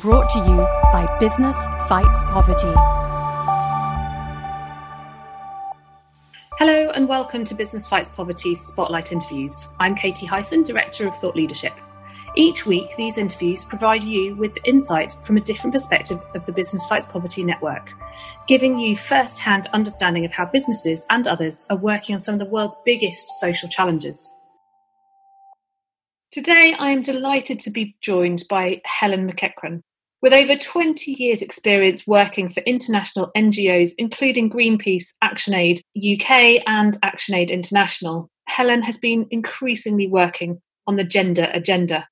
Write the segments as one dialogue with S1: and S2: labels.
S1: Brought to you by Business Fights Poverty.
S2: Hello and welcome to Business Fights Poverty Spotlight Interviews. I'm Katie Hyson, Director of Thought Leadership. Each week, these interviews provide you with insight from a different perspective of the Business Fights Poverty network, giving you first hand understanding of how businesses and others are working on some of the world's biggest social challenges. Today, I am delighted to be joined by Helen McEachran. With over 20 years' experience working for international NGOs, including Greenpeace, ActionAid UK, and ActionAid International, Helen has been increasingly working on the gender agenda.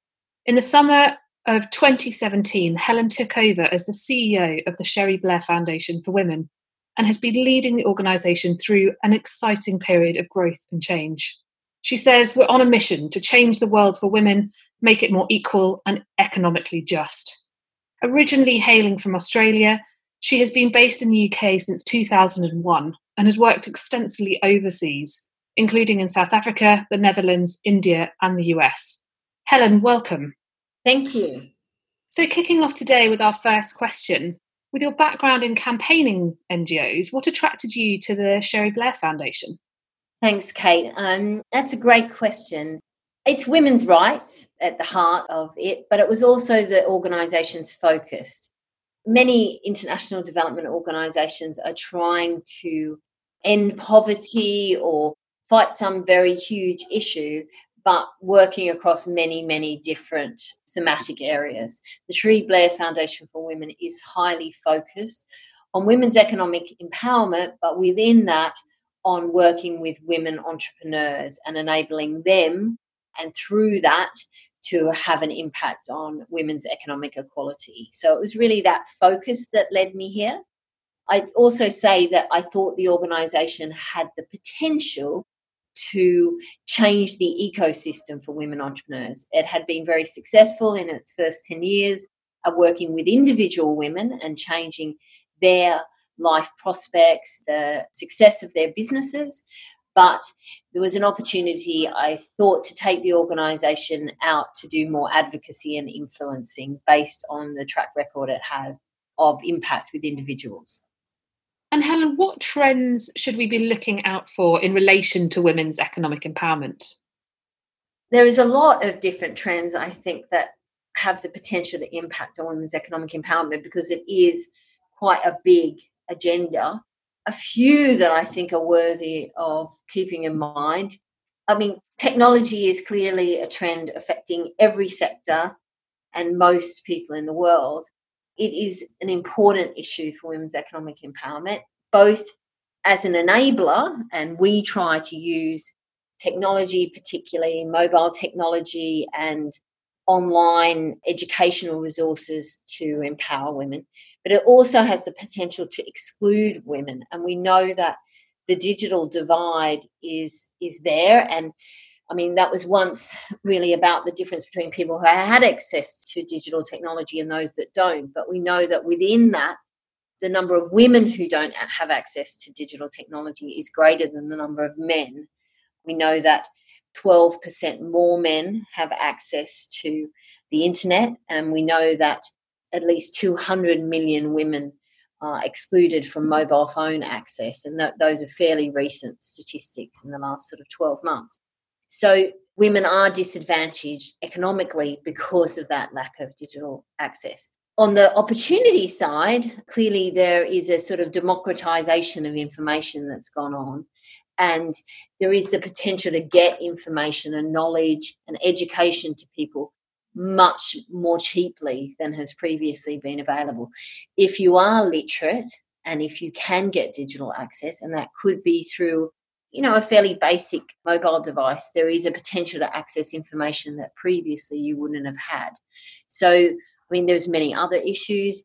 S2: In the summer of 2017, Helen took over as the CEO of the Cherie Blair Foundation for Women and has been leading the organisation through an exciting period of growth and change. She says, We're on a mission to change the world for women, make it more equal and economically just. Originally hailing from Australia, she has been based in the UK since 2001 and has worked extensively overseas, including in South Africa, the Netherlands, India, and the US. Helen, welcome.
S3: Thank you.
S2: So, kicking off today with our first question with your background in campaigning NGOs, what attracted you to the Cherie Blair Foundation?
S3: Thanks, Kate. Um, that's a great question. It's women's rights at the heart of it, but it was also the organisation's focus. Many international development organisations are trying to end poverty or fight some very huge issue, but working across many, many different thematic areas. The Cherie Blair Foundation for Women is highly focused on women's economic empowerment, but within that, on working with women entrepreneurs and enabling them, and through that, to have an impact on women's economic equality. So it was really that focus that led me here. I'd also say that I thought the organization had the potential to change the ecosystem for women entrepreneurs. It had been very successful in its first 10 years of working with individual women and changing their life prospects, the success of their businesses. But there was an opportunity, I thought, to take the organisation out to do more advocacy and influencing based on the track record it had of impact with individuals.
S2: And Helen, what trends should we be looking out for in relation to women's economic empowerment?
S3: There is a lot of different trends, I think, that have the potential to impact on women's economic empowerment because it is quite a big agenda. A few that I think are worthy of keeping in mind. I mean, technology is clearly a trend affecting every sector and most people in the world. It is an important issue for women's economic empowerment, both as an enabler, and we try to use technology, particularly mobile technology and online educational resources to empower women, but it also has the potential to exclude women. And we know that the digital divide is is there and I mean, that was once really about the difference between people who had access to digital technology and those that don't. But we know that within that, the number of women who don't have access to digital technology is greater than the number of men. We know that 12% more men have access to the internet, and we know that at least 200 million women are excluded from mobile phone access, and that those are fairly recent statistics in the last sort of 12 months. So, women are disadvantaged economically because of that lack of digital access. On the opportunity side, clearly there is a sort of democratization of information that's gone on and there is the potential to get information and knowledge and education to people much more cheaply than has previously been available. If you are literate and if you can get digital access, and that could be through you know a fairly basic mobile device there is a potential to access information that previously you wouldn't have had so i mean there's many other issues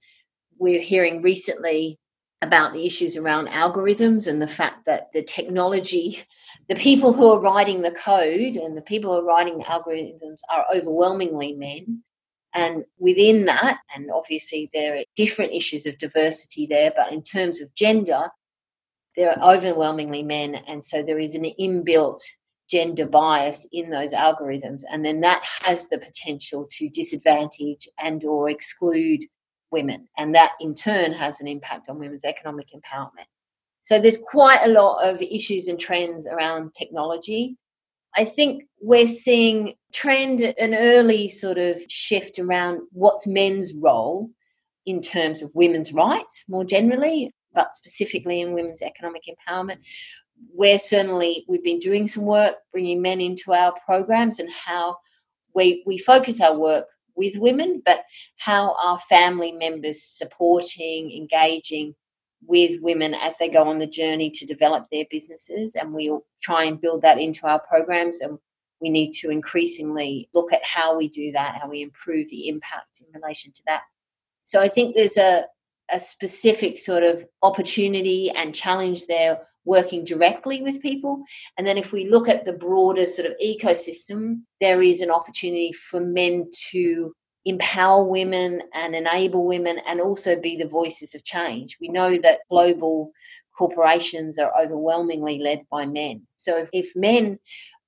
S3: we're hearing recently about the issues around algorithms and the fact that the technology, the people who are writing the code and the people who are writing the algorithms are overwhelmingly men. And within that, and obviously there are different issues of diversity there, but in terms of gender, there are overwhelmingly men. And so there is an inbuilt gender bias in those algorithms and then that has the potential to disadvantage and or exclude women and that in turn has an impact on women's economic empowerment. So there's quite a lot of issues and trends around technology. I think we're seeing trend an early sort of shift around what's men's role in terms of women's rights more generally but specifically in women's economic empowerment. We're certainly we've been doing some work bringing men into our programs and how we we focus our work with women but how are family members supporting engaging with women as they go on the journey to develop their businesses? And we'll try and build that into our programs and we need to increasingly look at how we do that how we improve the impact in relation to that. So i think there's a a specific sort of opportunity and challenge there working directly with people. And then if we look at the broader sort of ecosystem, there is an opportunity for men to empower women and enable women and also be the voices of change. We know that global corporations are overwhelmingly led by men. So if, if men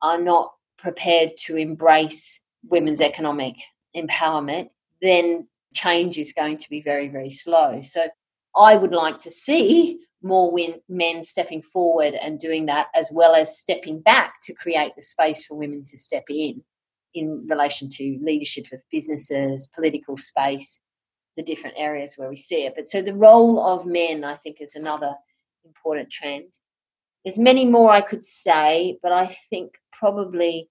S3: are not prepared to embrace women's economic empowerment, then change is going to be very, very slow. So I would like to see more men stepping forward and doing that, as well as stepping back to create the space for women to step in in relation to leadership of businesses, political space, the different areas where we see it. But so the role of men, I think, is another important trend. There's many more I could say, but I think probably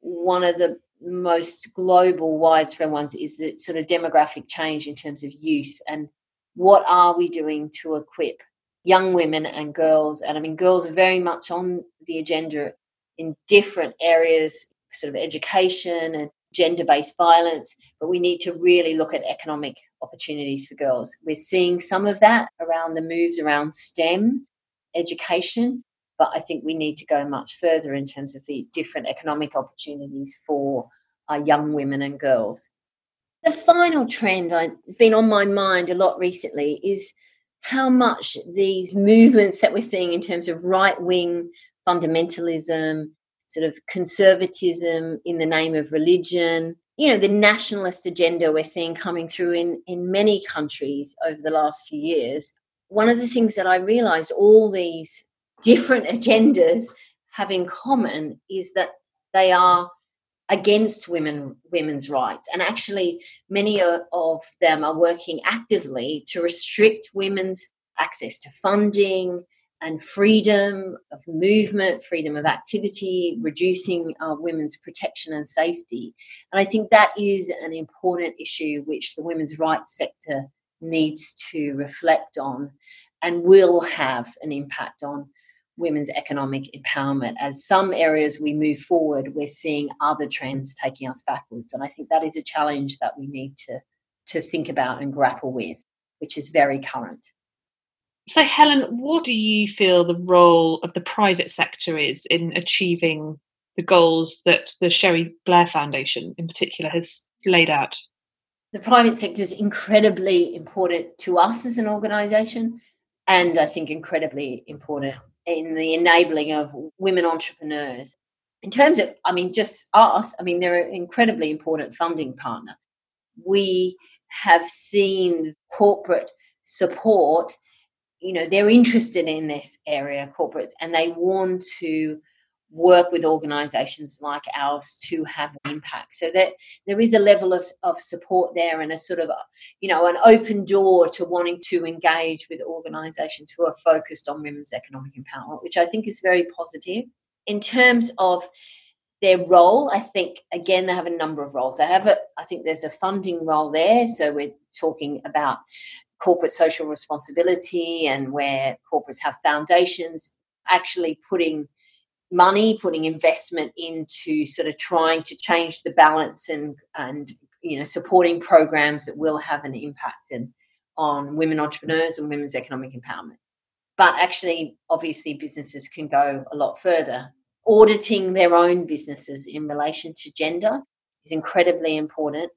S3: one of the most global, widespread ones is the sort of demographic change in terms of youth and what are we doing to equip young women and girls. And I mean, girls are very much on the agenda in different areas, sort of education and gender based violence, but we need to really look at economic opportunities for girls. We're seeing some of that around the moves around STEM education, but I think we need to go much further in terms of the different economic opportunities for our young women and girls. The final trend that's been on my mind a lot recently is how much these movements that we're seeing in terms of right wing fundamentalism, sort of conservatism in the name of religion, you know, the nationalist agenda we're seeing coming through in, in many countries over the last few years. One of the things that I realized all these different agendas have in common is that they are against women women's rights. And actually many of them are working actively to restrict women's access to funding and freedom of movement freedom of activity reducing uh, women's protection and safety. And i think that is an important issue which the women's rights sector needs to reflect on and will have an impact on women's economic empowerment. As some areas we move forward, we're seeing other trends taking us backwards. And I think that is a challenge that we need to, to think about and grapple with, which is very current.
S2: So, Helen, what do you feel the role of the private sector is in achieving the goals that the Cherie Blair Foundation in particular has laid out?
S3: The private sector is incredibly important to us as an organisation, and I think incredibly important in the enabling of women entrepreneurs. In terms of, I mean, just us, I mean, they're an incredibly important funding partner. We have seen corporate support, you know, they're interested in this area, corporates, and they want to work with organizations like ours to have impact. So that there is a level of, of support there and a sort of you know an open door to wanting to engage with organizations who are focused on women's economic empowerment which i think is very positive. In terms of their role i think again they have a number of roles. They have a i think there's a funding role there. So we're talking about corporate social responsibility and where corporates have foundations actually putting money, putting investment into sort of trying to change the balance and and you know supporting programs that will have an impact and on women entrepreneurs and women's economic empowerment. But actually, obviously, businesses can go a lot further. Auditing their own businesses in relation to gender is incredibly important.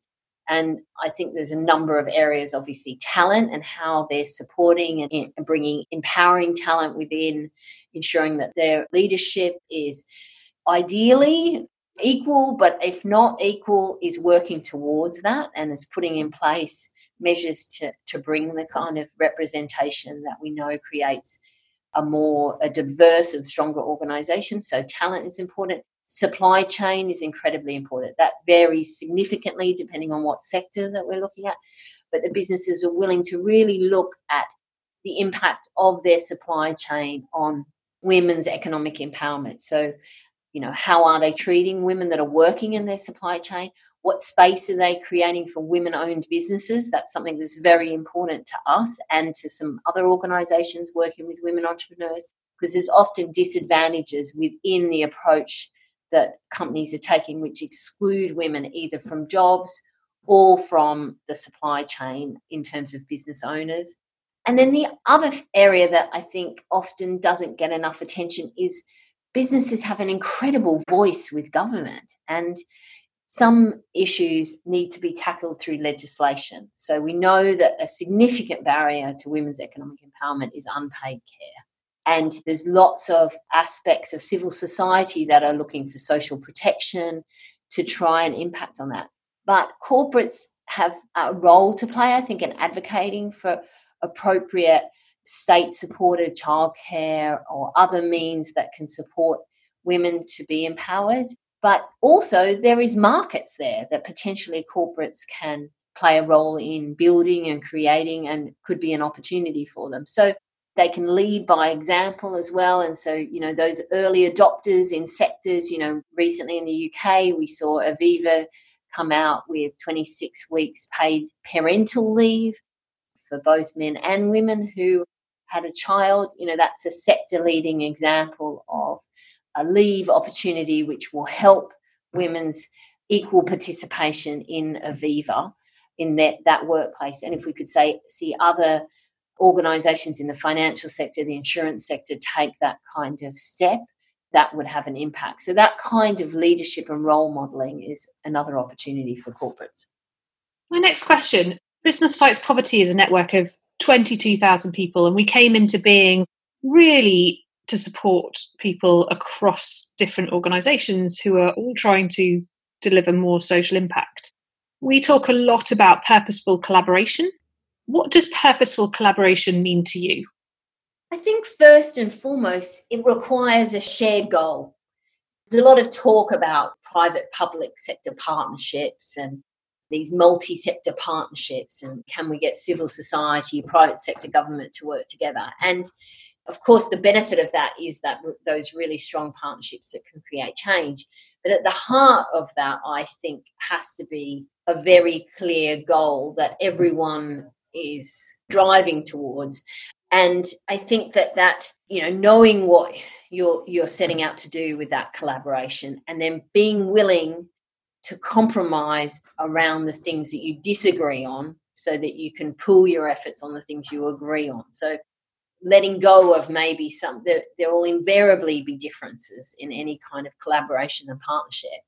S3: And I think there's a number of areas, obviously, talent and how they're supporting and bringing empowering talent within, ensuring that their leadership is ideally equal, but if not equal, is working towards that and is putting in place measures to, to bring the kind of representation that we know creates a more a diverse and stronger organization. So talent is important. Supply chain is incredibly important. That varies significantly depending on what sector that we're looking at. But the businesses are willing to really look at the impact of their supply chain on women's economic empowerment. So, you know, how are they treating women that are working in their supply chain? What space are they creating for women owned businesses? That's something that's very important to us and to some other organizations working with women entrepreneurs because there's often disadvantages within the approach that companies are taking, which exclude women either from jobs or from the supply chain in terms of business owners. And then the other area that I think often doesn't get enough attention is businesses have an incredible voice with government. And some issues need to be tackled through legislation. So we know that a significant barrier to women's economic empowerment is unpaid care. And there's lots of aspects of civil society that are looking for social protection to try and impact on that. But corporates have a role to play, I think, in advocating for appropriate state supported childcare or other means that can support women to be empowered. But also, there is markets there that potentially corporates can play a role in building and creating and could be an opportunity for them. So they can lead by example as well. And so, you know, those early adopters in sectors, you know, recently in the UK, we saw Aviva come out with 26 weeks paid parental leave for both men and women who had a child. You know, that's a sector leading example of a leave opportunity which will help women's equal participation in Aviva in that, that workplace. And if we could say see other organizations in the financial sector, the insurance sector take that kind of step, that would have an impact. So that kind of leadership and role modeling is another opportunity for corporates.
S2: My next question Business Fights Poverty is a network of 22,000 people, and we came into being really to support people across different organizations who are all trying to deliver more social impact. We talk a lot about purposeful collaboration. What does purposeful collaboration mean to you?
S3: I think first and foremost, it requires a shared goal. There's a lot of talk about private public sector partnerships and these multi sector partnerships and can we get civil society, private sector government to work together. And of course, the benefit of that is that those really strong partnerships that can create change. But at the heart of that, I think, has to be a very clear goal that everyone is driving towards. And I think that that you know knowing what you're you're setting out to do with that collaboration, and then being willing to compromise around the things that you disagree on, so that you can pool your efforts on the things you agree on. So letting go of maybe some there, there will invariably be differences in any kind of collaboration and partnership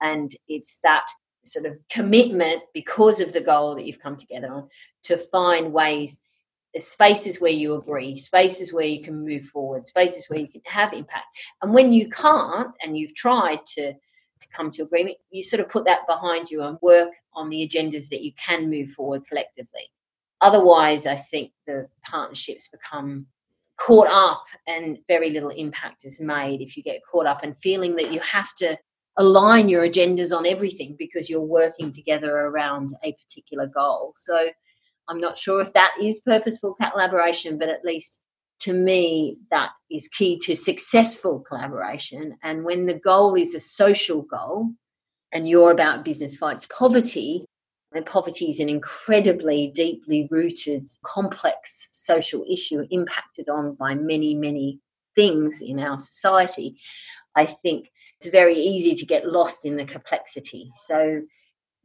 S3: and it's that sort of commitment because of the goal that you've come together on to find ways spaces where you agree spaces where you can move forward spaces where you can have impact. And when you can't and you've tried to to come to agreement you sort of put that behind you and work on the agendas that you can move forward collectively. Otherwise, I think the partnerships become caught up and very little impact is made if you get caught up and feeling that you have to align your agendas on everything because you're working together around a particular goal. So I'm not sure if that is purposeful collaboration, but at least to me, that is key to successful collaboration. And when the goal is a social goal and you're about business fights poverty, and poverty is an incredibly deeply rooted, complex social issue impacted on by many, many things in our society. I think it's very easy to get lost in the complexity. So,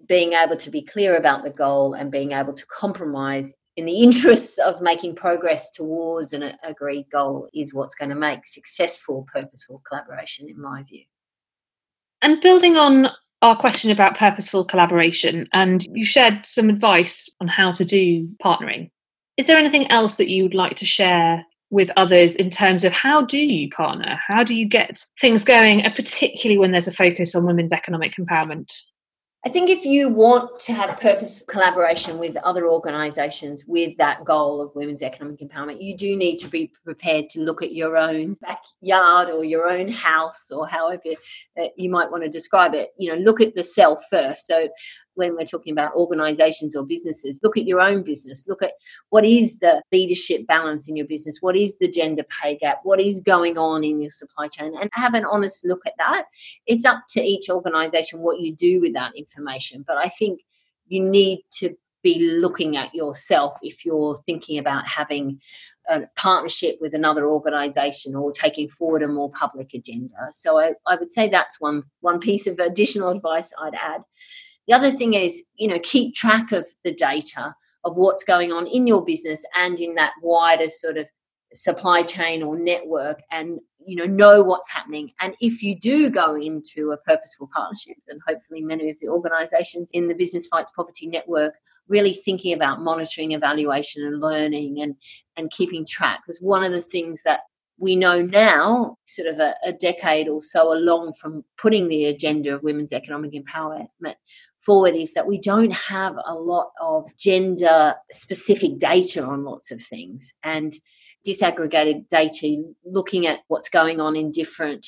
S3: being able to be clear about the goal and being able to compromise in the interests of making progress towards an agreed goal is what's going to make successful, purposeful collaboration, in my view.
S2: And building on our question about purposeful collaboration, and you shared some advice on how to do partnering. Is there anything else that you would like to share with others in terms of how do you partner? How do you get things going, particularly when there's a focus on women's economic empowerment?
S3: I think if you want to have purposeful collaboration with other organisations with that goal of women's economic empowerment, you do need to be prepared to look at your own backyard or your own house or however uh, you might want to describe it. You know, look at the self first. So when we're talking about organizations or businesses, look at your own business. Look at what is the leadership balance in your business? What is the gender pay gap? What is going on in your supply chain? And have an honest look at that. It's up to each organization what you do with that information. But I think you need to be looking at yourself if you're thinking about having a partnership with another organization or taking forward a more public agenda. So I, I would say that's one one piece of additional advice I'd add. The other thing is, you know, keep track of the data of what's going on in your business and in that wider sort of supply chain or network and you know know what's happening. And if you do go into a purposeful partnership and hopefully many of the organizations in the business fights poverty network really thinking about monitoring evaluation and learning and and keeping track. Because one of the things that we know now, sort of a, a, decade or so along from putting the agenda of women's economic empowerment forward, is that we don't have a lot of gender specific data on lots of things and disaggregated data looking at what's going on in different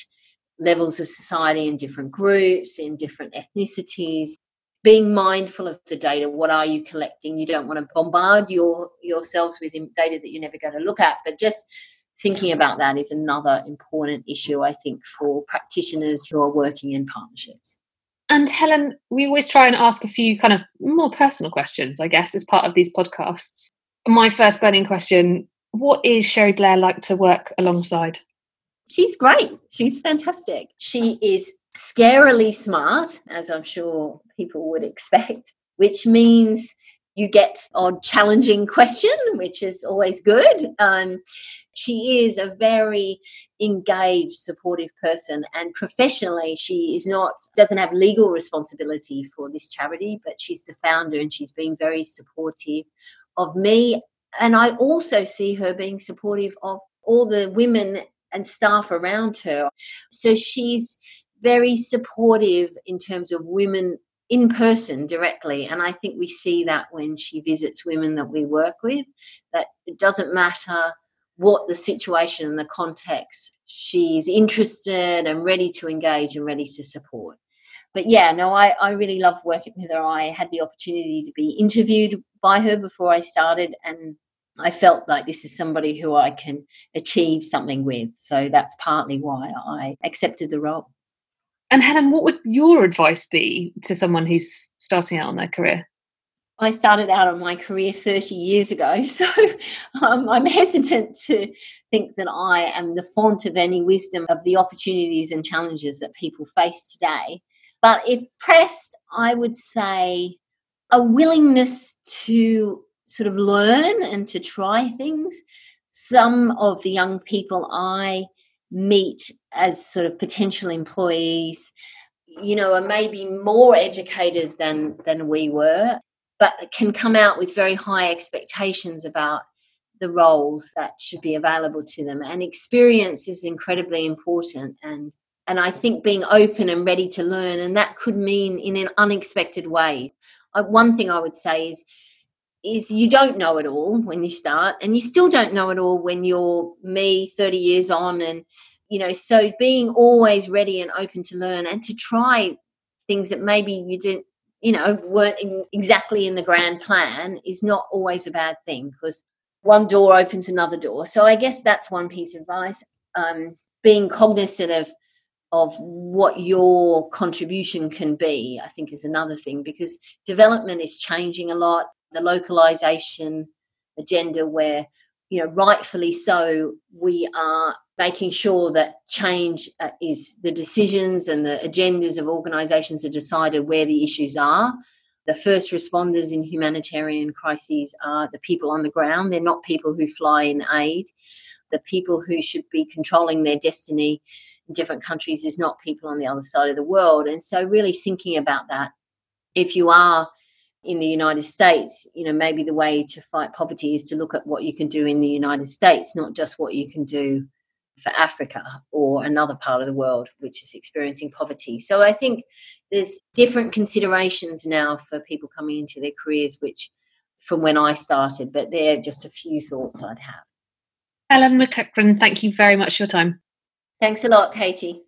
S3: levels of society, in different groups, in different ethnicities. Being mindful of the data, what are you collecting? You don't want to bombard your yourselves with data that you're never going to look at, but just thinking about that is another important issue, I think, for practitioners who are working in partnerships.
S2: And Helen, we always try and ask a few kind of more personal questions, I guess, as part of these podcasts. My first burning question What is Cherie Blair like to work alongside?
S3: She's great. She's fantastic. She is scarily smart, as I'm sure people would expect, which means you get odd challenging question, which is always good. Um, she is a very engaged, supportive person, and professionally, she is not doesn't have legal responsibility for this charity, but she's the founder, and she's been very supportive of me. And I also see her being supportive of all the women and staff around her. So she's very supportive in terms of women in person directly. And I think we see that when she visits women that we work with, that it doesn't matter what the situation and the context, she's interested and ready to engage and ready to support. But yeah, no, I, I really love working with her. I had the opportunity to be interviewed by her before I started, and I felt like this is somebody who I can achieve something with. So that's partly why I accepted the role.
S2: And Helen, what would your advice be to someone who's starting out on their career?
S3: I started out on my career 30 years ago, so um, I'm hesitant to think that I am the font of any wisdom of the opportunities and challenges that people face today. But if pressed, I would say a willingness to sort of learn and to try things. Some of the young people I meet as sort of potential employees you know are maybe more educated than than we were but can come out with very high expectations about the roles that should be available to them. And experience is incredibly important and and I think being open and ready to learn and that could mean in an unexpected way. I, one thing I would say is is you don't know it all when you start and you still don't know it all when you're me 30 years on and you know so being always ready and open to learn and to try things that maybe you didn't you know weren't exactly in the grand plan is not always a bad thing because one door opens another door. So i guess that's one piece of advice. Um, being cognizant of of what your contribution can be i think is another thing because development is changing a lot. The localization agenda where you know rightfully so we are making sure that change uh, is the decisions and the agendas of organizations are decided where the issues are. The first responders in humanitarian crises are the people on the ground. They're not people who fly in aid. The people who should be controlling their destiny in different countries is not people on the other side of the world. And so really thinking about that if you are in the United States, you know, maybe the way to fight poverty is to look at what you can do in the United States, not just what you can do for Africa or another part of the world which is experiencing poverty. So I think there's different considerations now for people coming into their careers, which from when I started, but they're just a few thoughts I'd have.
S2: Helen McEachran, thank you very much for your time.
S3: Thanks a lot, Katie.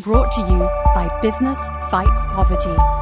S1: Brought to you by Business Fights Poverty.